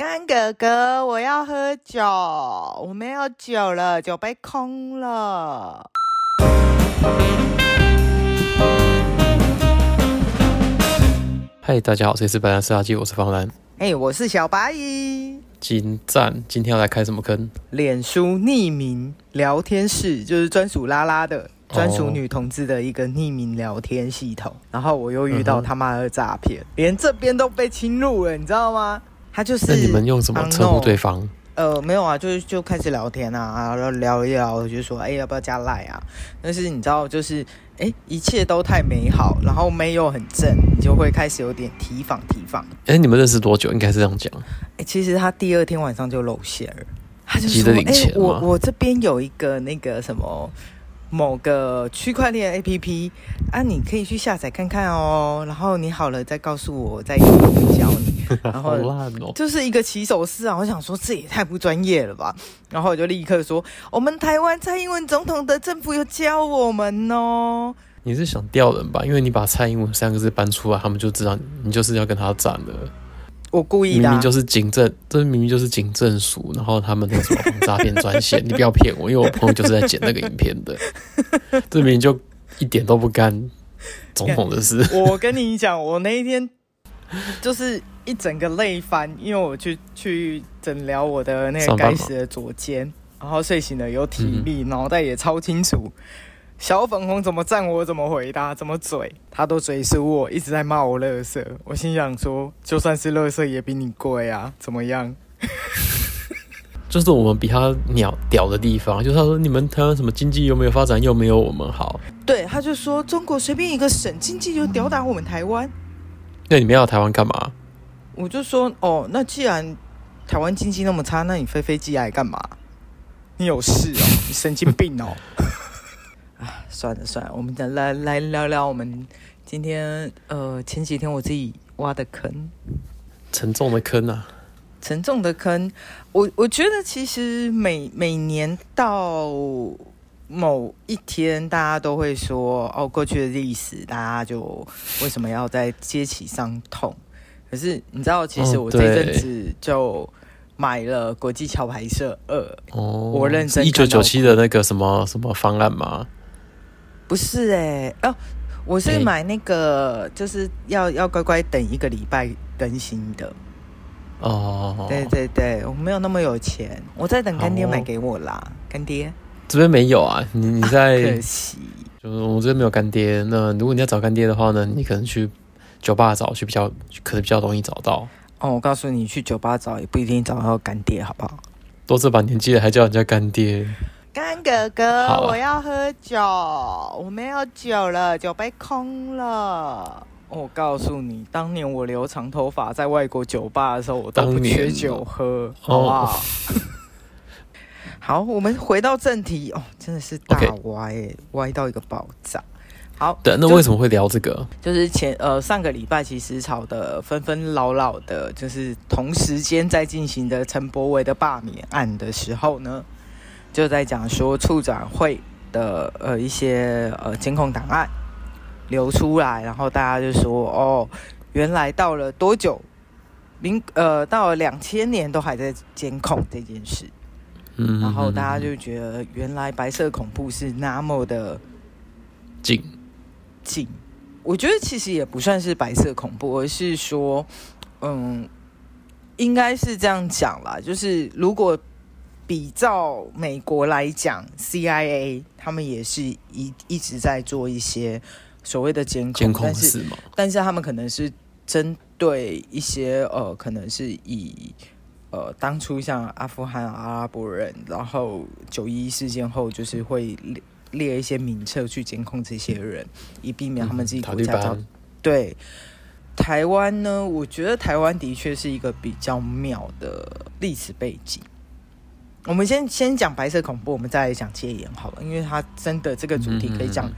干哥哥，我要喝酒，我没有酒了，酒杯空了。嗨，大家好，这里是白兰斯垃圾，我是方兰。哎，我是小白蚁。金赞，今天要来开什么坑？脸书匿名聊天室，就是专属拉拉的、专属女同志的一个匿名聊天系统。然后我又遇到他妈的诈骗，嗯、连这边都被侵入了，你知道吗？他就是，那你们用什么称呼对方？呃，没有啊，就是就开始聊天啊，然后聊一聊，就说，哎，要不要加赖啊？但是你知道，就是，哎，一切都太美好，然后妹又很正，你就会开始有点提防提防。哎，你们认识多久？应该是这样讲。哎，其实他第二天晚上就露馅了，他就说，哎，我我这边有一个那个什么。某个区块链 APP 啊，你可以去下载看看哦。然后你好了再告诉我，再教你。然后就是一个起手式啊，我想说这也太不专业了吧。然后我就立刻说，我们台湾蔡英文总统的政府有教我们哦。你是想调人吧？因为你把蔡英文三个字搬出来，他们就知道你就是要跟他战了。我故意的、啊，明明就是警政，这明明就是警政署，然后他们那什么诈骗专线，你不要骗我，因为我朋友就是在剪那个影片的，这明明就一点都不干总统的事。我跟你讲，我那一天 就是一整个累翻，因为我去去诊疗我的那个该死的左肩，然后睡醒了有体力，脑、嗯、袋也超清楚。小粉红怎么站我怎么回答，怎么嘴他都嘴输我，一直在骂我垃圾。我心想说，就算是垃圾也比你贵啊，怎么样？就是我们比他鸟屌的地方，就是他说你们台湾什么经济又没有发展，又没有我们好。对，他就说中国随便一个省经济就吊打我们台湾。那你们要台湾干嘛？我就说哦，那既然台湾经济那么差，那你飞飞机来干嘛？你有事哦？你神经病哦？啊，算了算了，我们再来来聊聊我们今天呃前几天我自己挖的坑，沉重的坑啊，沉重的坑。我我觉得其实每每年到某一天，大家都会说哦，过去的历史，大家就为什么要在揭起伤痛？可是你知道，其实我这阵子就买了国际桥牌社二，哦，我认真一九九七的那个什么什么方案吗？不是哎、欸，哦，我是买那个，就是要要乖乖等一个礼拜更新的。哦，对对对，我没有那么有钱，我在等干爹买给我啦，干爹。这边没有啊，你你在？可惜，就是我这边没有干爹。那如果你要找干爹的话呢，你可能去酒吧找，去比较可能比较容易找到。哦，我告诉你，去酒吧找也不一定找到干爹，好不好？都这把年纪了，还叫人家干爹。干哥哥，我要喝酒，我没有酒了，酒杯空了。我告诉你，当年我留长头发在外国酒吧的时候，我都不缺酒喝，好不好？哦、好，我们回到正题哦，真的是大歪、欸，歪到一个爆炸。好，对，那为什么会聊这个？就，是前呃上个礼拜，其实吵的纷纷扰扰的，就是同时间在进行的陈柏伟的罢免案的时候呢。就在讲说，处长会的呃一些呃监控档案流出来，然后大家就说哦，原来到了多久，零呃到了两千年都还在监控这件事，嗯，然后大家就觉得原来白色恐怖是那么的近近，我觉得其实也不算是白色恐怖，而是说嗯，应该是这样讲啦，就是如果。比照美国来讲，CIA 他们也是一一直在做一些所谓的监控，监控是吗？但是他们可能是针对一些呃，可能是以呃当初像阿富汗阿拉伯人，然后九一一事件后，就是会列列一些名册去监控这些人，以避免他们自己国家遭、嗯、对台湾呢？我觉得台湾的确是一个比较妙的历史背景。我们先先讲白色恐怖，我们再来讲戒严好了，因为它真的这个主题可以讲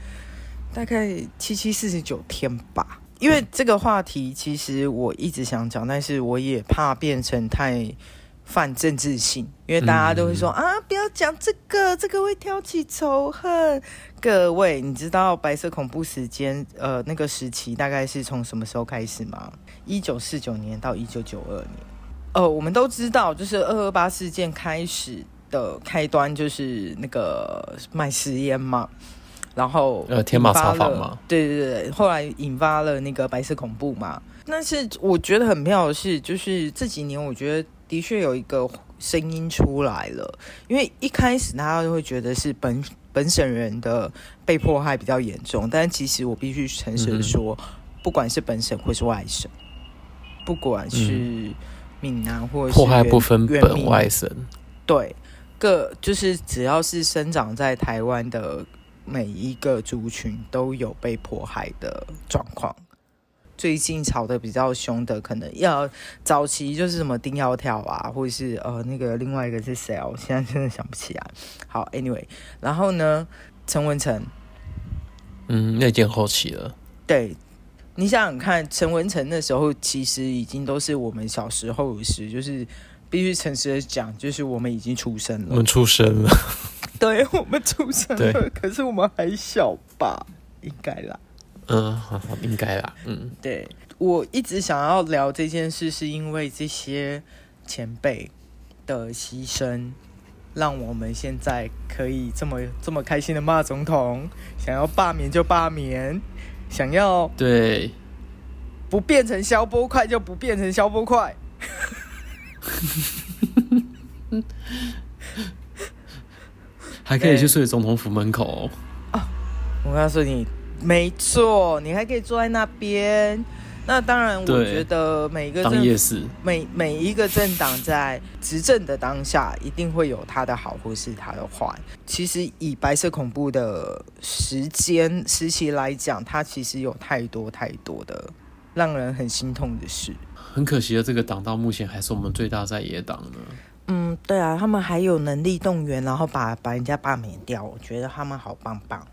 大概七七四十九天吧。因为这个话题其实我一直想讲，但是我也怕变成太泛政治性，因为大家都会说啊，不要讲这个，这个会挑起仇恨。各位，你知道白色恐怖时间呃那个时期大概是从什么时候开始吗？一九四九年到一九九二年。呃，我们都知道，就是二二八事件开始的开端就是那个卖食烟嘛，然后呃天马茶坊嘛，对对对，后来引发了那个白色恐怖嘛。但是我觉得很妙的是，就是这几年我觉得的确有一个声音出来了，因为一开始大家都会觉得是本本省人的被迫害比较严重，但其实我必须诚实的说，嗯、不管是本省或是外省，不管是闽南或者是、嗯、迫害不分本外省，对，各就是只要是生长在台湾的每一个族群都有被迫害的状况。最近吵得比较凶的，可能要早期就是什么丁窈窕啊，或者是呃那个另外一个是谁啊？我现在真的想不起来。好，Anyway，然后呢，陈文成，嗯，那件后期了。对，你想想看，陈文成那时候其实已经都是我们小时候的事，就是必须诚实的讲，就是我们已经出生了，我们出生了，对，我们出生了，可是我们还小吧？应该啦。嗯，好，应该啦。嗯，对，我一直想要聊这件事，是因为这些前辈的牺牲，让我们现在可以这么这么开心的骂总统，想要罢免就罢免，想要对不变成消波块就不变成消波块，还可以去睡总统府门口哦。我告诉你。没错，你还可以坐在那边。那当然，我觉得每一个政每每一个政党在执政的当下，一定会有他的好或是他的坏。其实以白色恐怖的时间时期来讲，它其实有太多太多的让人很心痛的事。很可惜的，这个党到目前还是我们最大在野党呢。嗯，对啊，他们还有能力动员，然后把把人家罢免掉，我觉得他们好棒棒。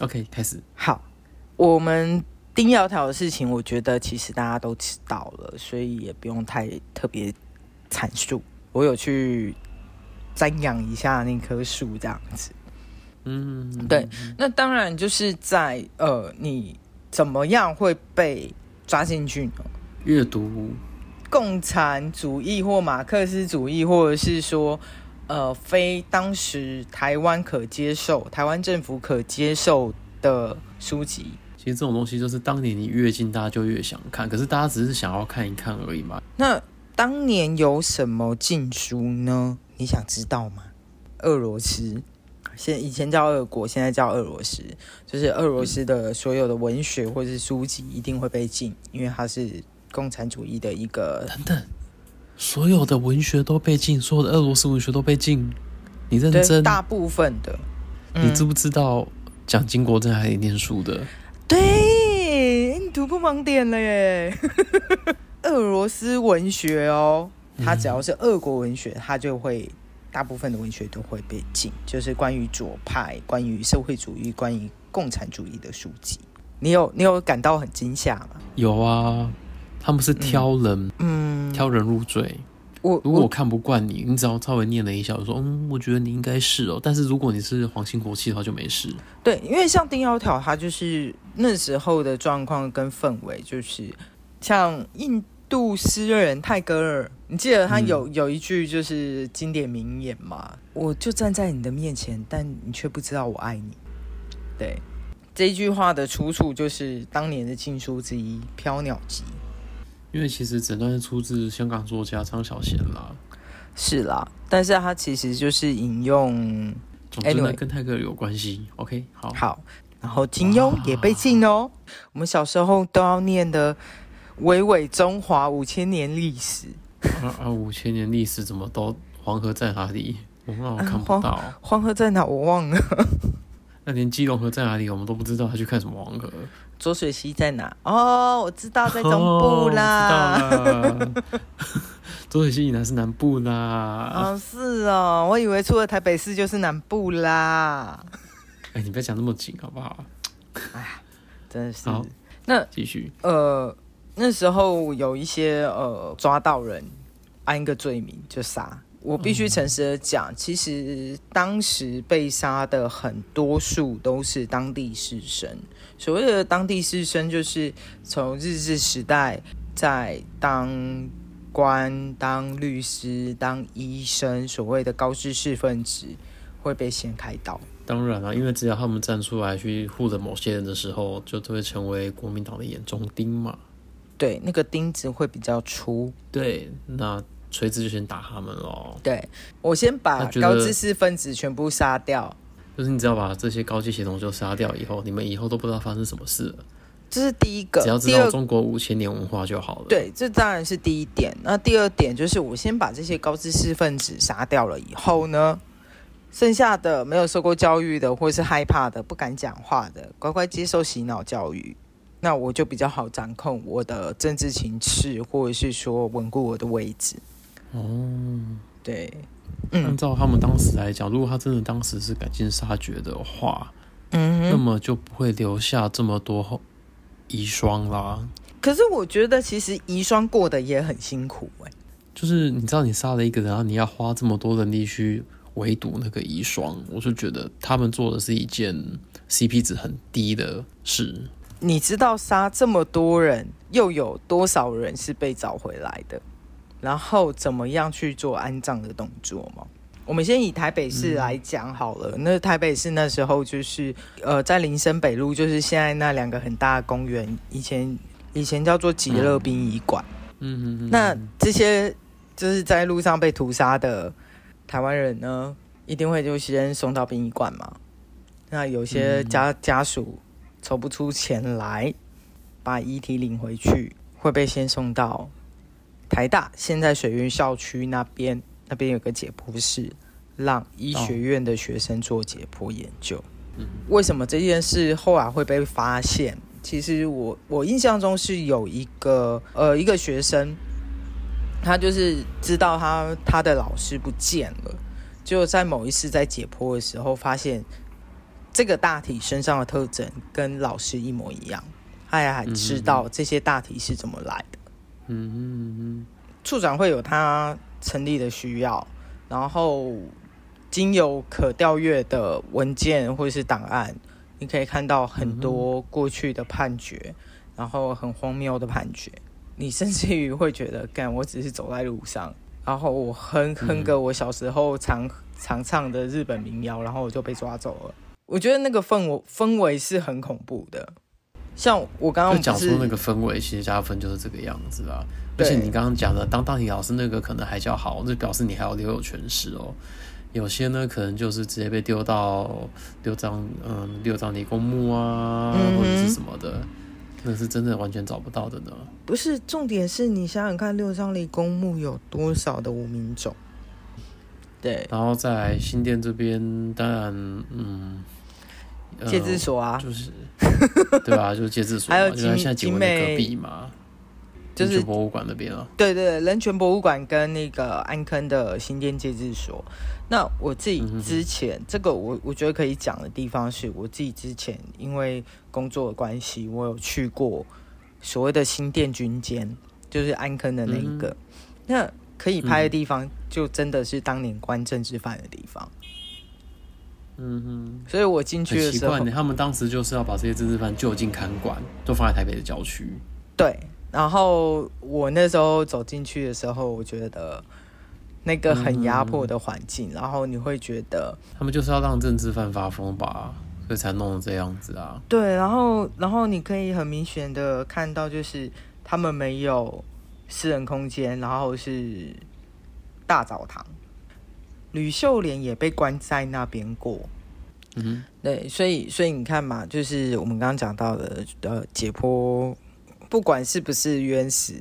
OK，开始。好。我们丁窈窕的事情，我觉得其实大家都知道了，所以也不用太特别阐述。我有去瞻仰一下那棵树，这样子。嗯，对。那当然就是在呃，你怎么样会被抓进去呢？阅读共产主义或马克思主义，或者是说呃，非当时台湾可接受、台湾政府可接受的书籍。其实这种东西就是当年你越近，大家就越想看。可是大家只是想要看一看而已嘛。那当年有什么禁书呢？你想知道吗？俄罗斯，现以前叫俄国，现在叫俄罗斯，就是俄罗斯的所有的文学或是书籍一定会被禁，因为它是共产主义的一个。等等，所有的文学都被禁，所有的俄罗斯文学都被禁。你认真？大部分的。你知不知道蒋经国在哪里念书的？对，你突破盲点了耶！俄罗斯文学哦，它只要是俄国文学，它就会大部分的文学都会被禁，就是关于左派、关于社会主义、关于共产主义的书籍。你有你有感到很惊吓吗？有啊，他们是挑人，嗯，挑人入罪。我如果我看不惯你，你只要稍微念了一下，我说嗯，我觉得你应该是哦。但是如果你是皇亲国戚的话，就没事。对，因为像丁窈窕，他就是那时候的状况跟氛围，就是像印度诗人泰戈尔，你记得他有、嗯、有一句就是经典名言嘛？我就站在你的面前，但你却不知道我爱你。对，这一句话的出处就是当年的禁书之一《飘鸟集》。因为其实整段是出自香港作家张小娴啦，是啦，但是他其实就是引用，总之呢跟泰戈尔有关系。OK，好，好，然后金庸也被禁哦。我们小时候都要念的《巍巍中华五千年历史》啊啊，五千年历史怎么都黄河在哪里？我们好像看不到、啊黄，黄河在哪？我忘了。那连基隆河在哪里，我们都不知道，他去看什么黄河？浊水溪在哪？哦，我知道，在中部啦。浊、哦、水溪以南是南部啦。哦，是哦，我以为除了台北市就是南部啦。哎，你不要讲那么紧好不好？哎，真的是。好，那继续。呃，那时候有一些呃抓到人，安一个罪名就杀。我必须诚实的讲，其实当时被杀的很多数都是当地士绅。所谓的当地士绅，就是从日治时代在当官、当律师、当医生，所谓的高知识分子会被先开刀。当然了，因为只要他们站出来去护着某些人的时候，就都会成为国民党的眼中钉嘛。对，那个钉子会比较粗。对，那锤子就先打他们喽。对，我先把高知识分子全部杀掉。就是你只要把这些高级血统就杀掉以后，你们以后都不知道发生什么事了。这是第一个，只要知道中国五千年文化就好了。对，这当然是第一点。那第二点就是，我先把这些高知识分子杀掉了以后呢，剩下的没有受过教育的，或是害怕的、不敢讲话的，乖乖接受洗脑教育，那我就比较好掌控我的政治情势，或者是说稳固我的位置。哦，对，按照他们当时来讲，如果他真的当时是赶尽杀绝的话，嗯，那么就不会留下这么多。遗孀啦，可是我觉得其实遗孀过得也很辛苦哎、欸。就是你知道，你杀了一个人，然后你要花这么多人力去围堵那个遗孀，我就觉得他们做的是一件 CP 值很低的事。你知道杀这么多人，又有多少人是被找回来的？然后怎么样去做安葬的动作吗？我们先以台北市来讲好了。嗯、那台北市那时候就是，呃，在林森北路，就是现在那两个很大的公园，以前以前叫做极乐殡仪馆。嗯嗯嗯。那这些就是在路上被屠杀的台湾人呢，一定会就先送到殡仪馆嘛。那有些家、嗯、家属筹不出钱来把遗体领回去，会被先送到台大现在水源校区那边。那边有个解剖室，让医学院的学生做解剖研究。哦、为什么这件事后来会被发现？其实我我印象中是有一个呃一个学生，他就是知道他他的老师不见了，就在某一次在解剖的时候，发现这个大体身上的特征跟老师一模一样，他也还知道这些大体是怎么来的。嗯嗯嗯，处长会有他。成立的需要，然后经由可调阅的文件或者是档案，你可以看到很多过去的判决，嗯、然后很荒谬的判决。你甚至于会觉得，干，我只是走在路上，然后我哼哼个我小时候常常唱的日本民谣，然后我就被抓走了。我觉得那个氛围氛围是很恐怖的。像我刚刚讲出那个氛围，其实加分就是这个样子啊。而且你刚刚讲的当大体老师那个可能还较好，那表示你还要留有全尸哦。有些呢，可能就是直接被丢到六张嗯六张理公墓啊，嗯、或者是什么的，那是真的完全找不到的呢。不是，重点是你想想看，六张理公墓有多少的无名种？对。然后在新店这边，当然嗯。戒指所啊，就是，对吧、啊？就是戒指所，还有现在景美隔壁嘛，就是博物馆那边啊。对对，对，人权博物馆跟那个安坑的新店戒指所。那我自己之前、嗯、这个我我觉得可以讲的地方是，我自己之前因为工作的关系，我有去过所谓的新店军监，就是安坑的那一个。嗯、那可以拍的地方，就真的是当年关政治犯的地方。嗯哼，所以我进去的时候，他们当时就是要把这些政治犯就近看管，都放在台北的郊区。对，然后我那时候走进去的时候，我觉得那个很压迫的环境，嗯、然后你会觉得他们就是要让政治犯发疯吧，所以才弄成这样子啊。对，然后然后你可以很明显的看到，就是他们没有私人空间，然后是大澡堂。吕秀莲也被关在那边过，嗯哼，对，所以所以你看嘛，就是我们刚刚讲到的，呃，解剖，不管是不是冤死，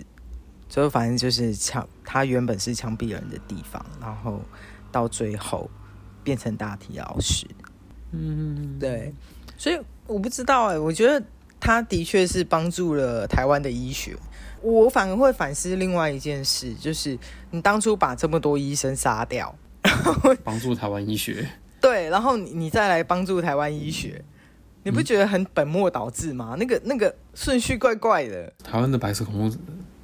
就反正就是枪，他原本是枪毙人的地方，然后到最后变成大体老师，嗯，对，所以我不知道哎、欸，我觉得他的确是帮助了台湾的医学，我反而会反思另外一件事，就是你当初把这么多医生杀掉。帮助台湾医学，对，然后你你再来帮助台湾医学，你不觉得很本末倒置吗？嗯、那个那个顺序怪怪的。台湾的白色恐怖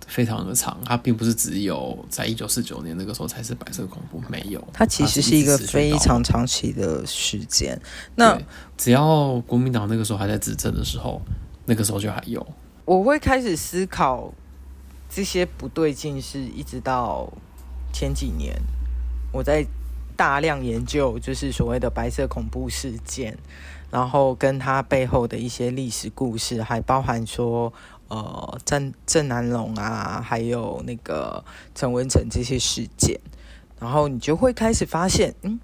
非常的长，它并不是只有在一九四九年那个时候才是白色恐怖，没有，它其实是一个非常长期的时间。那只要国民党那个时候还在执政的时候，那个时候就还有。我会开始思考这些不对劲是一直到前几年，我在大量研究，就是所谓的白色恐怖事件，然后跟他背后的一些历史故事，还包含说，呃，郑郑南榕啊，还有那个陈文成这些事件，然后你就会开始发现，嗯，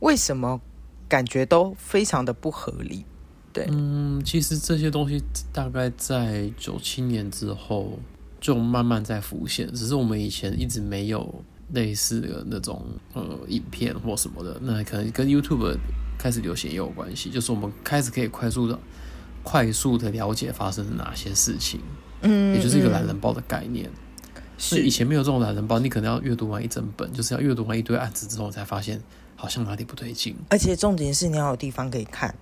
为什么感觉都非常的不合理？对，嗯，其实这些东西大概在九七年之后。就慢慢在浮现，只是我们以前一直没有类似的那种呃影片或什么的，那可能跟 YouTube 开始流行也有关系。就是我们开始可以快速的、快速的了解发生了哪些事情，嗯，也就是一个懒人包的概念。是以前没有这种懒人包，你可能要阅读完一整本，就是要阅读完一堆案子之后才发现好像哪里不对劲。而且重点是你要有地方可以看，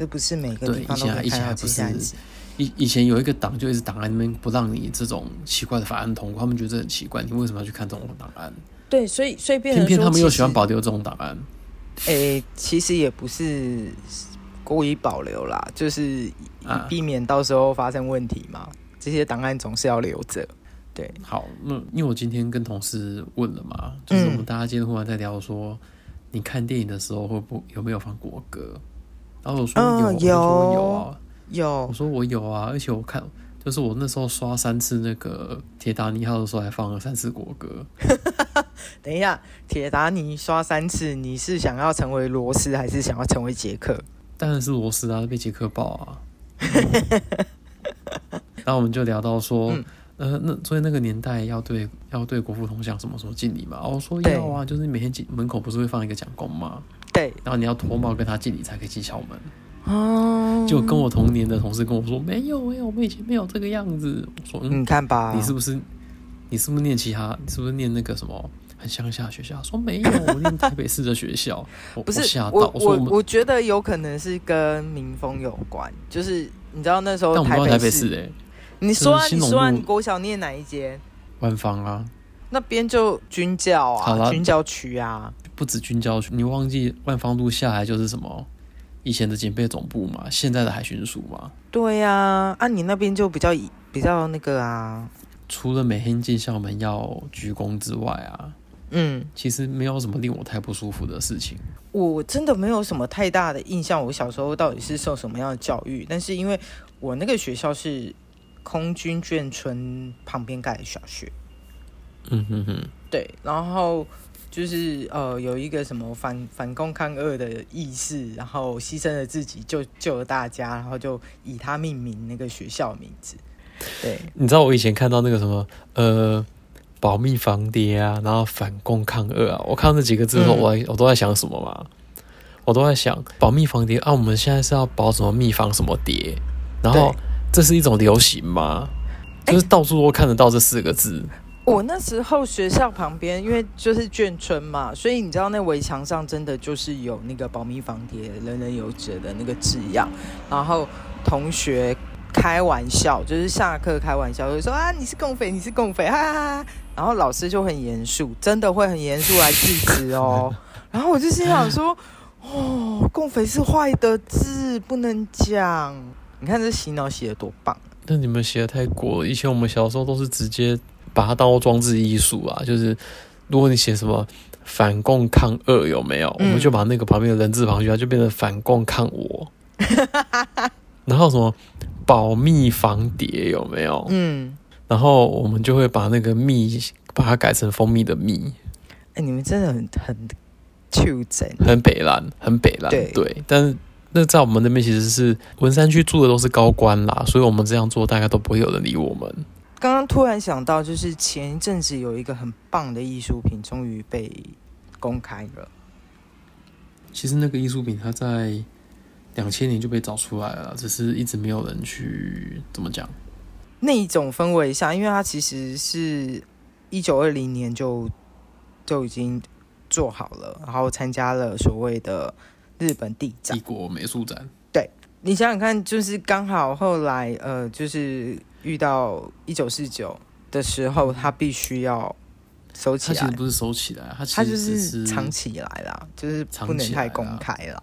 这不是每个地方都可以看到这些案子。以以前有一个党就一直挡在那边，不让你这种奇怪的法案通过，他们觉得很奇怪，你为什么要去看这种档案？对，所以所以偏偏他们又喜欢保留这种档案。诶、欸，其实也不是故意保留啦，就是避免到时候发生问题嘛。啊、这些档案总是要留着。对，好，那因为我今天跟同事问了嘛，就是我们大家今天忽然在聊说，嗯、你看电影的时候会不有没有放国歌？然后我说有，嗯、有，我有啊。有，我说我有啊，而且我看，就是我那时候刷三次那个铁达尼号的时候，还放了三次国歌。等一下，铁达尼刷三次，你是想要成为罗斯，还是想要成为杰克？当然是罗斯啊，被杰克爆啊。然后我们就聊到说，嗯、呃，那所以那个年代要对要对国父铜像什么时候敬礼嘛？我说要啊，就是你每天进门口不是会放一个讲公吗？对，然后你要脱帽跟他敬礼才可以进校门。哦，就跟我同年的同事跟我说，没有没有，我们以前没有这个样子。我说，嗯，你看吧，你是不是你是不是念其他？你是不是念那个什么很乡下学校？说没有，我念台北市的学校。不是，我我我，我，我觉得有可能是跟民风有关。就是你知道那时候台北市，台北市哎，你说啊，你说啊，你国小念哪一间？万方啊，那边就军教啊，军教区啊，不止军教区，你忘记万方路下来就是什么？以前的警备总部嘛，现在的海巡署嘛。对呀、啊，啊，你那边就比较比较那个啊。除了每天进校门要鞠躬之外啊，嗯，其实没有什么令我太不舒服的事情。我真的没有什么太大的印象，我小时候到底是受什么样的教育？但是因为我那个学校是空军眷村旁边盖的小学，嗯哼哼，对，然后。就是呃，有一个什么反反共抗俄的意识，然后牺牲了自己救救了大家，然后就以他命名那个学校名字。对，你知道我以前看到那个什么呃保密防谍啊，然后反共抗俄啊，我看到那几个字之后，我我都在想什么嘛？我都在想保密防谍啊，我们现在是要保什么秘防什么谍？然后这是一种流行吗？就是到处都看得到这四个字。我那时候学校旁边，因为就是眷村嘛，所以你知道那围墙上真的就是有那个保密防谍，人人有责的那个字样。然后同学开玩笑，就是下课开玩笑，就说啊，你是共匪，你是共匪，哈哈哈。然后老师就很严肃，真的会很严肃来制止哦。然后我就心想说，哦，共匪是坏的字，不能讲。你看这洗脑写的多棒。但你们写的太过了，以前我们小时候都是直接。把它当做装置艺术啊，就是如果你写什么反共抗恶有没有，嗯、我们就把那个旁边的人字旁去掉，就变成反共抗我。然后什么保密防谍有没有？嗯，然后我们就会把那个密把它改成蜂蜜的蜜。哎、欸，你们真的很很求真，很北蓝，很北蓝。对，对，但是那在我们那边其实是文山区住的都是高官啦，所以我们这样做大概都不会有人理我们。刚刚突然想到，就是前一阵子有一个很棒的艺术品，终于被公开了。其实那个艺术品，它在两千年就被找出来了，只是一直没有人去怎么讲。那一种氛围下，因为它其实是一九二零年就就已经做好了，然后参加了所谓的日本地展、帝国美术展。对，你想想看，就是刚好后来呃，就是。遇到一九四九的时候，他必须要收起来。他其实不是收起来，他他就是藏起来啦，就是不能太公开啦。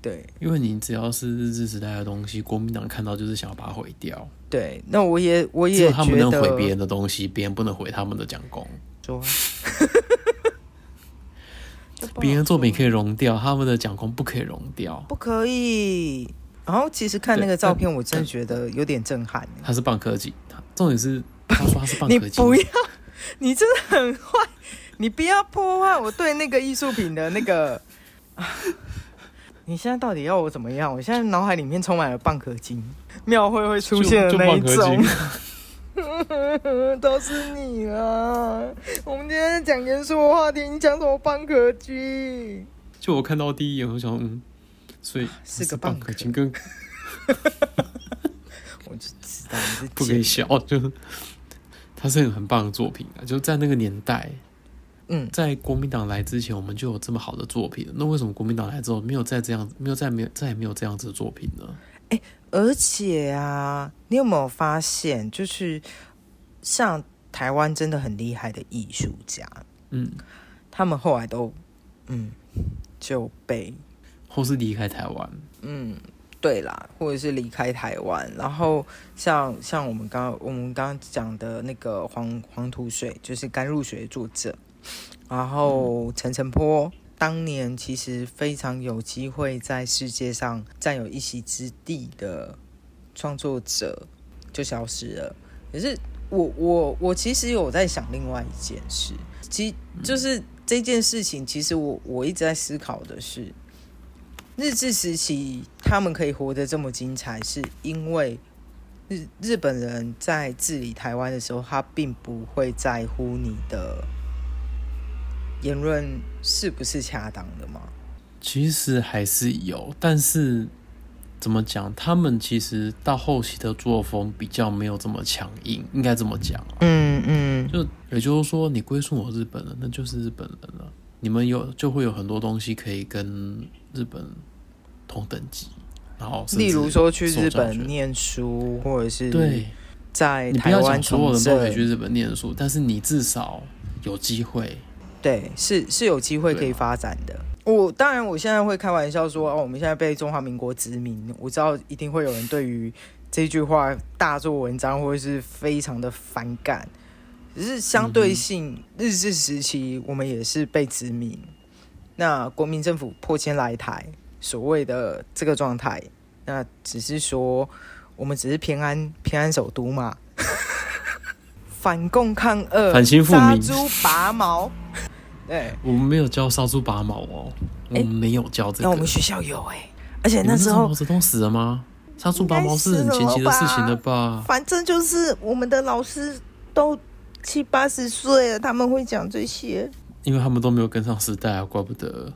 对，因为你只要是日治时代的东西，国民党看到就是想要把它毁掉。对，那我也我也觉得他们能毁别人的东西，别人不能毁他们的蒋公。说，别人作品可以融掉，他们的蒋公不可以融掉，不可以。然后其实看那个照片，我真的觉得有点震撼。他是蚌壳精，重点是他说他是蚌 壳精，你不要，你真的很坏，你不要破坏我对那个艺术品的那个。你现在到底要我怎么样？我现在脑海里面充满了蚌壳精，庙会会出现的那一种，都是你啊！我们今天讲严肃的话题，你讲什么蚌壳精？就我看到第一眼，我想，嗯，所以是个蚌壳精，跟 我就知道你是 不可以笑，就是它是很很棒的作品啊，就在那个年代。嗯，在国民党来之前，我们就有这么好的作品。那为什么国民党来之后没有再这样，没有再没有再也没有这样子的作品呢？哎、欸，而且啊，你有没有发现，就是像台湾真的很厉害的艺术家，嗯，他们后来都嗯就被或是离开台湾，嗯，对啦，或者是离开台湾。然后像像我们刚我们刚刚讲的那个黄黄土水，就是甘露水的作者。然后陈澄波当年其实非常有机会在世界上占有一席之地的创作者就消失了。可是我我我其实有在想另外一件事，其就是这件事情，其实我我一直在思考的是，日治时期他们可以活得这么精彩，是因为日日本人在治理台湾的时候，他并不会在乎你的。言论是不是恰当的吗？其实还是有，但是怎么讲？他们其实到后期的作风比较没有这么强硬，应该这么讲啊。嗯嗯，就也就是说，你归顺我日本人，那就是日本人了。你们有就会有很多东西可以跟日本同等级，然后例如说去日本念书，或者是对，在台湾所有人都可以去日本念书，但是你至少有机会。对，是是有机会可以发展的。我当然，我现在会开玩笑说，哦，我们现在被中华民国殖民，我知道一定会有人对于这句话大做文章，或者是非常的反感。只是相对性，日治时期我们也是被殖民，那国民政府破迁来台，所谓的这个状态，那只是说我们只是平安平安首都嘛，反共抗俄，反清复明，杀猪拔毛。对，我们没有教杀猪拔毛哦，欸、我们没有教这个。那我们学校有哎、欸，而且那时候毛泽东死了吗？杀猪拔毛是很前期的事情了吧？反正就是我们的老师都七八十岁了，他们会讲这些，因为他们都没有跟上时代啊，怪不得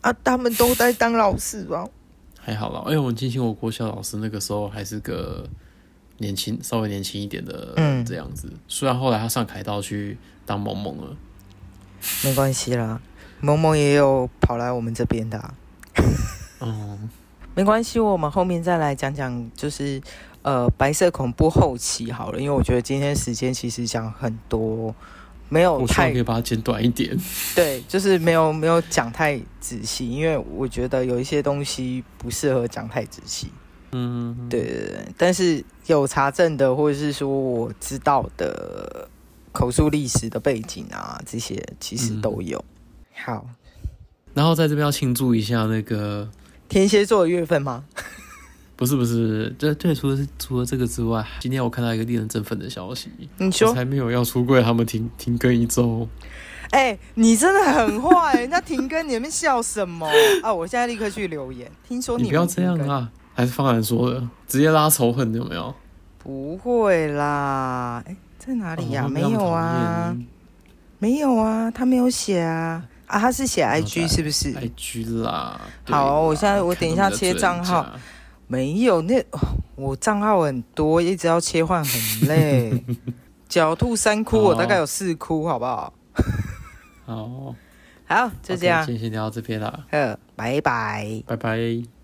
啊，他们都在当老师吧？还好啦，因、欸，我们庆幸我国小老师那个时候还是个年轻，稍微年轻一点的这样子。嗯、虽然后来他上凯道去当萌萌了。没关系啦，萌萌也有跑来我们这边的、啊。哦，没关系，我们后面再来讲讲，就是呃白色恐怖后期好了，因为我觉得今天时间其实讲很多，没有太可以把它剪短一点。对，就是没有没有讲太仔细，因为我觉得有一些东西不适合讲太仔细。嗯，对对对，但是有查证的，或者是说我知道的。口述历史的背景啊，这些其实都有。嗯、好，然后在这边要庆祝一下那个天蝎座的月份吗？不 是不是，这对，除了除了这个之外，今天我看到一个令人振奋的消息。你说才没有要出柜，他们停停更一周。哎、欸，你真的很坏！那停更你们笑什么 啊？我现在立刻去留言。听说你，你不要这样啊，还是方兰说的，直接拉仇恨有没有？不会啦，欸在哪里呀、没有啊，没有啊，他没有写啊啊，他是写 IG 是不是？IG 啦。好，我现在我等一下切账号。没有那我账号很多，一直要切换很累。狡兔三窟，我大概有四窟，好不好？好，好，就这样，今天先聊到这边了。呃，拜拜，拜拜。